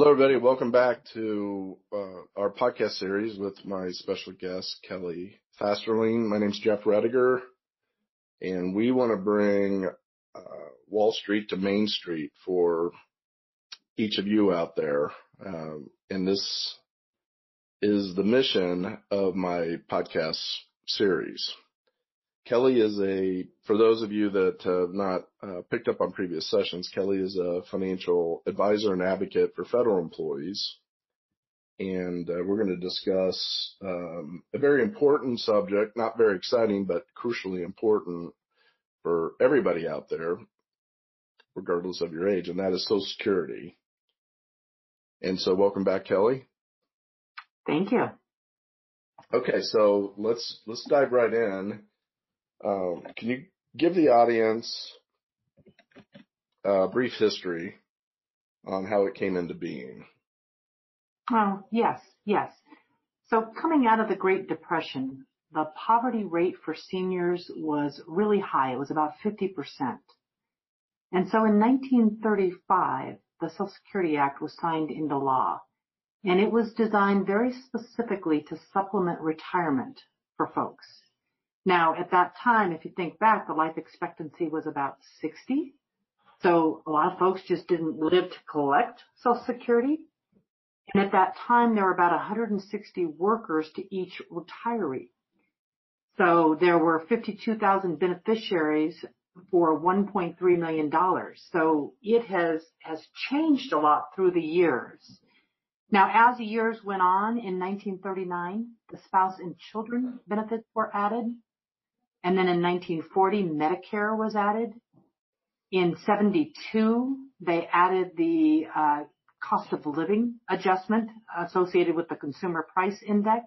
Hello, everybody. Welcome back to uh, our podcast series with my special guest, Kelly Fasterling. My name's Jeff Rediger, and we want to bring uh, Wall Street to Main Street for each of you out there. Um, and this is the mission of my podcast series. Kelly is a, for those of you that have not uh, picked up on previous sessions, Kelly is a financial advisor and advocate for federal employees. And uh, we're going to discuss um, a very important subject, not very exciting, but crucially important for everybody out there, regardless of your age, and that is Social Security. And so welcome back, Kelly. Thank you. Okay, so let's let's dive right in. Um, can you give the audience a brief history on how it came into being? Oh, yes, yes. So coming out of the Great Depression, the poverty rate for seniors was really high. It was about 50%. And so in 1935, the Social Security Act was signed into law. And it was designed very specifically to supplement retirement for folks. Now, at that time, if you think back, the life expectancy was about 60. So a lot of folks just didn't live to collect Social Security. And at that time, there were about 160 workers to each retiree. So there were 52,000 beneficiaries for $1.3 million. So it has, has changed a lot through the years. Now, as the years went on in 1939, the spouse and children benefits were added. And then in 1940, Medicare was added. In 72, they added the uh, cost of living adjustment associated with the consumer price index.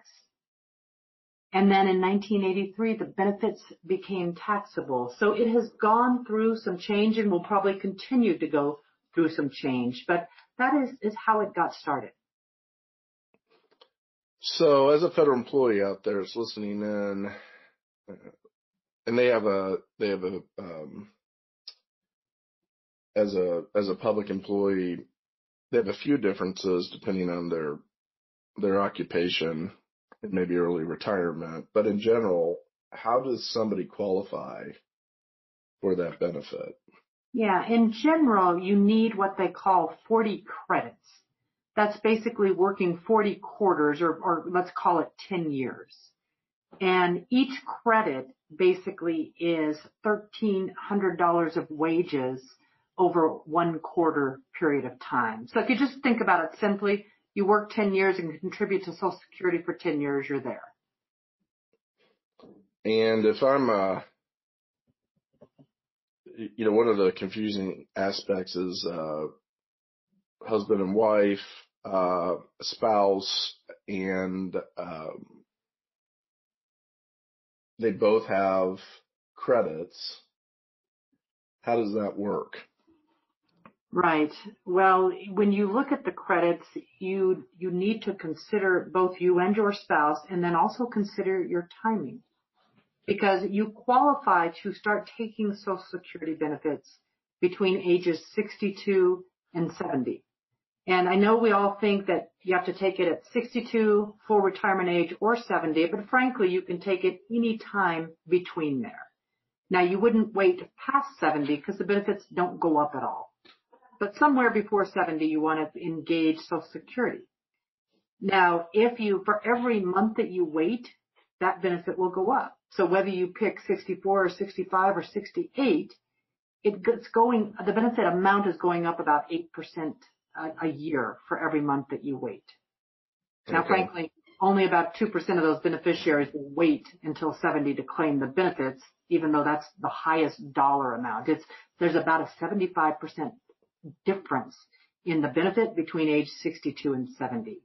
And then in 1983, the benefits became taxable. So it has gone through some change and will probably continue to go through some change. But that is, is how it got started. So as a federal employee out there that's listening in, and they have a they have a um, as a as a public employee, they have a few differences depending on their their occupation and maybe early retirement. But in general, how does somebody qualify for that benefit? Yeah, in general, you need what they call 40 credits. That's basically working 40 quarters or, or let's call it 10 years. And each credit basically is $1,300 of wages over one quarter period of time. So if you just think about it simply, you work 10 years and contribute to Social Security for 10 years, you're there. And if I'm, uh, you know, one of the confusing aspects is, uh, husband and wife, uh, spouse, and, um, they both have credits. How does that work? Right. Well, when you look at the credits, you you need to consider both you and your spouse and then also consider your timing. Because you qualify to start taking social security benefits between ages 62 and 70. And I know we all think that you have to take it at 62, full retirement age, or 70, but frankly, you can take it any time between there. Now, you wouldn't wait past 70 because the benefits don't go up at all. But somewhere before 70, you want to engage Social Security. Now, if you, for every month that you wait, that benefit will go up. So whether you pick 64 or 65 or 68, it's going, the benefit amount is going up about 8% a, a year for every month that you wait. Okay. Now, frankly, only about 2% of those beneficiaries will wait until 70 to claim the benefits, even though that's the highest dollar amount. It's, there's about a 75% difference in the benefit between age 62 and 70.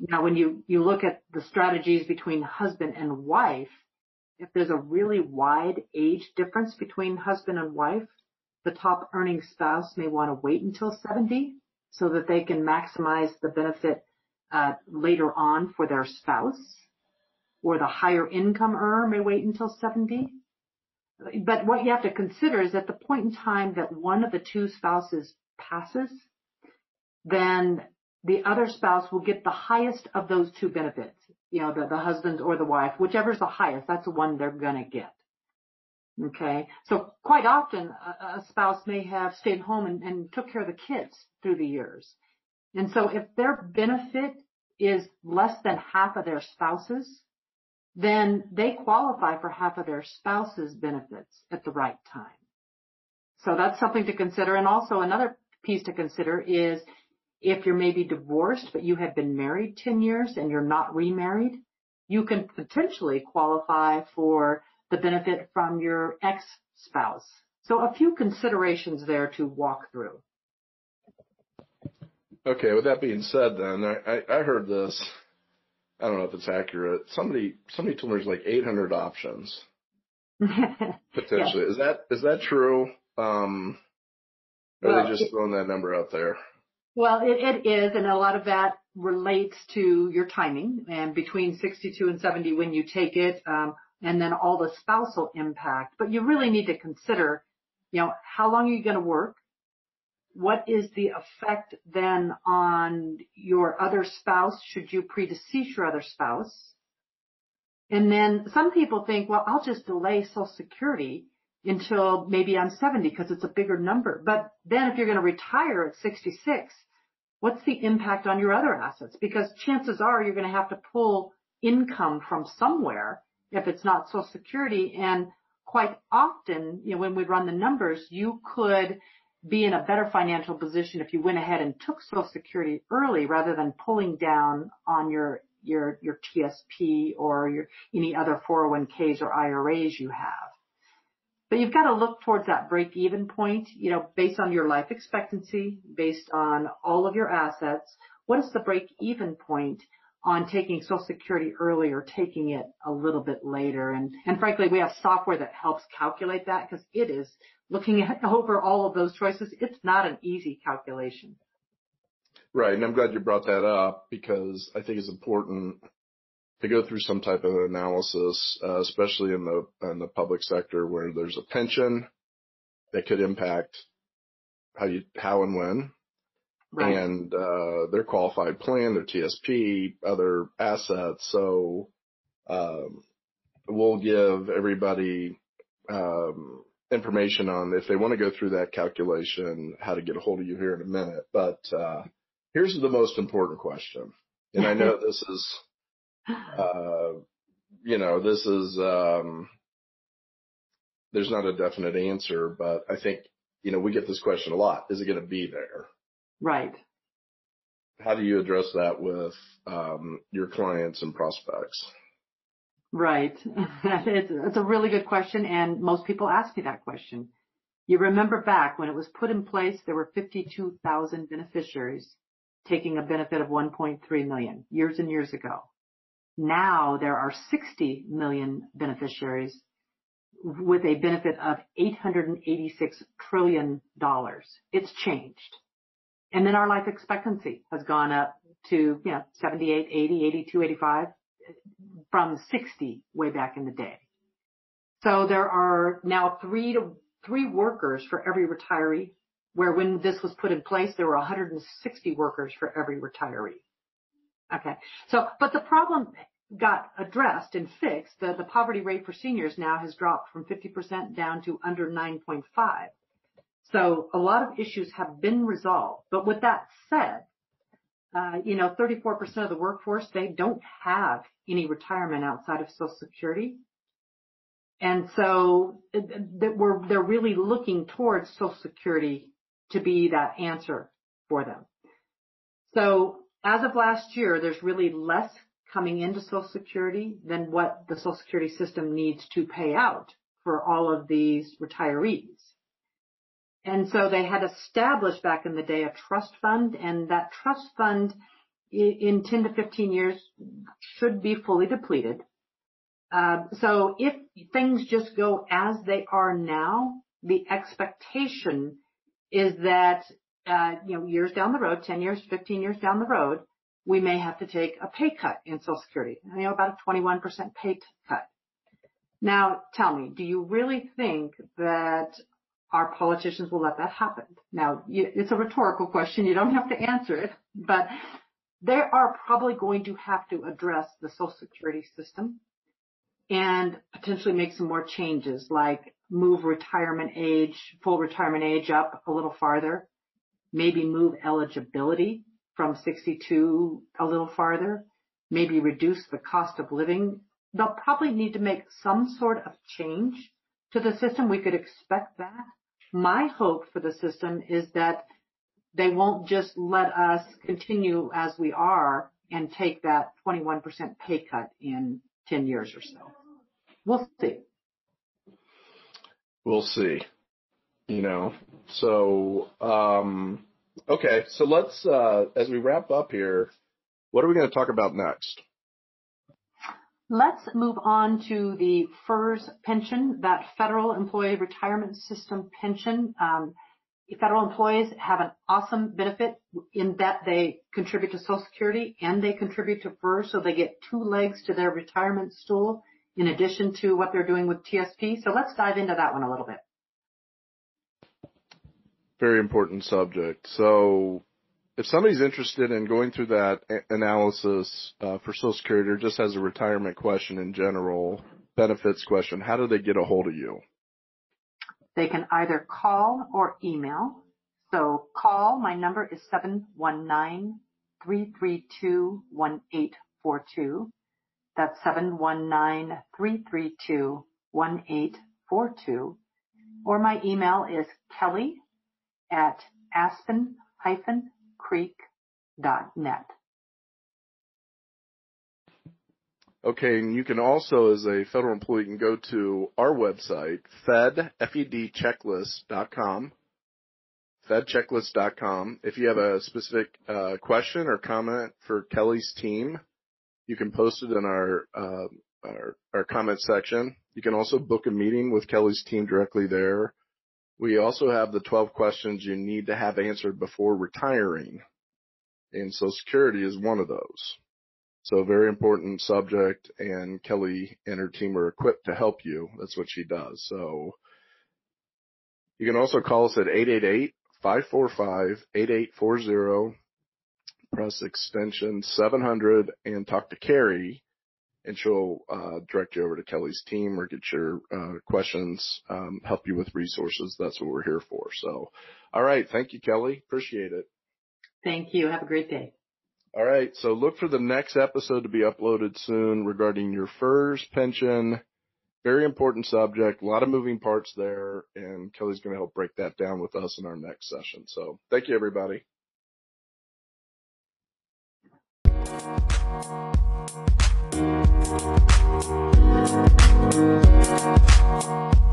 Now, when you, you look at the strategies between husband and wife, if there's a really wide age difference between husband and wife, the top earning spouse may want to wait until 70 so that they can maximize the benefit uh, later on for their spouse, or the higher income earner may wait until 70. But what you have to consider is at the point in time that one of the two spouses passes, then the other spouse will get the highest of those two benefits. You know, the, the husband or the wife, whichever's the highest, that's the one they're going to get. Okay. So quite often a, a spouse may have stayed home and, and took care of the kids through the years. And so if their benefit is less than half of their spouse's, then they qualify for half of their spouse's benefits at the right time. So that's something to consider. And also another piece to consider is if you're maybe divorced, but you have been married 10 years and you're not remarried, you can potentially qualify for the benefit from your ex-spouse. So a few considerations there to walk through. Okay, with that being said then, I, I heard this, I don't know if it's accurate. Somebody, somebody told me there's like 800 options. potentially. Is that, is that true? Um, are they just throwing that number out there? Well, it, it is, and a lot of that relates to your timing and between 62 and 70 when you take it, um, and then all the spousal impact. But you really need to consider, you know, how long are you going to work? What is the effect then on your other spouse should you predecease your other spouse? And then some people think, well, I'll just delay Social Security until maybe I'm 70 because it's a bigger number. But then if you're going to retire at 66, what's the impact on your other assets? Because chances are you're going to have to pull income from somewhere if it's not Social Security. And quite often, you know, when we run the numbers, you could be in a better financial position if you went ahead and took Social Security early rather than pulling down on your TSP or your any other 401ks or IRAs you have. But you've got to look towards that break even point, you know, based on your life expectancy, based on all of your assets. What is the break even point on taking Social Security early or taking it a little bit later? And, frankly, we have software that helps calculate that because it is looking at over all of those choices. It's not an easy calculation. Right. And I'm glad you brought that up because I think it's important to go through some type of analysis, uh, especially in the in the public sector where there's a pension that could impact how you how and when, right. and uh, their qualified plan, their TSP, other assets. So um, we'll give everybody um, information on if they want to go through that calculation, how to get a hold of you here in a minute. But uh, here's the most important question, and I know this is uh, you know, this is, um, there's not a definite answer, but I think, you know, we get this question a lot. Is it going to be there? Right. How do you address that with um, your clients and prospects? Right. it's, it's a really good question, and most people ask me that question. You remember back when it was put in place, there were 52,000 beneficiaries taking a benefit of 1.3 million years and years ago. Now there are 60 million beneficiaries with a benefit of $886 trillion. It's changed. And then our life expectancy has gone up to, you know, 78, 80, 82, 85 from 60 way back in the day. So there are now three to three workers for every retiree, where when this was put in place, there were 160 workers for every retiree. Okay. So, but the problem got addressed and fixed. The poverty rate for seniors now has dropped from 50% down to under 9.5. So a lot of issues have been resolved. But with that said, uh, you know, 34% of the workforce, they don't have any retirement outside of Social Security. And so that we're, they're really looking towards Social Security to be that answer for them. So as of last year, there's really less coming into Social Security than what the Social Security system needs to pay out for all of these retirees. And so they had established back in the day a trust fund and that trust fund in 10 to 15 years should be fully depleted. Uh, so if things just go as they are now, the expectation is that, uh, you know, years down the road, 10 years, 15 years down the road, we may have to take a pay cut in Social Security, you know, about a 21% pay cut. Now, tell me, do you really think that our politicians will let that happen. Now, it's a rhetorical question. You don't have to answer it, but they are probably going to have to address the Social Security system and potentially make some more changes like move retirement age, full retirement age up a little farther, maybe move eligibility from 62 a little farther, maybe reduce the cost of living. They'll probably need to make some sort of change to the system. We could expect that. My hope for the system is that they won't just let us continue as we are and take that 21% pay cut in 10 years or so. We'll see. We'll see. You know, so, um, okay. So let's, uh, as we wrap up here, what are we going to talk about next? Let's move on to the FERS pension, that federal employee retirement system pension. Um, federal employees have an awesome benefit in that they contribute to Social Security and they contribute to FERS, so they get two legs to their retirement stool in addition to what they're doing with TSP. So let's dive into that one a little bit. Very important subject. If somebody's interested in going through that analysis uh, for Social Security or just has a retirement question in general, benefits question, how do they get a hold of you? They can either call or email. So call, my number is 719-332-1842. That's 719-332-1842. Or my email is kelly at aspen-creek.net. Okay, and you can also, as a federal employee, can go to our website, fed, fedchecklist.com, fedchecklist.com. If you have a specific uh, question or comment for Kelly's team, you can post it in our, uh, our, our comment section. You can also book a meeting with Kelly's team directly there. We also have the 12 questions you need to have answered before retiring. And Social Security is one of those. So very important subject and Kelly and her team are equipped to help you. That's what she does. So you can also call us at 888-545-8840 press extension 700 and talk to Carrie and she'll uh, direct you over to Kelly's team or get your uh, questions, um, help you with resources. That's what we're here for. So, all right. Thank you, Kelly. Appreciate it. Thank you. Have a great day. All right. So look for the next episode to be uploaded soon regarding your FERS pension. Very important subject. A lot of moving parts there and Kelly's going to help break that down with us in our next session. So thank you, everybody. Thank you.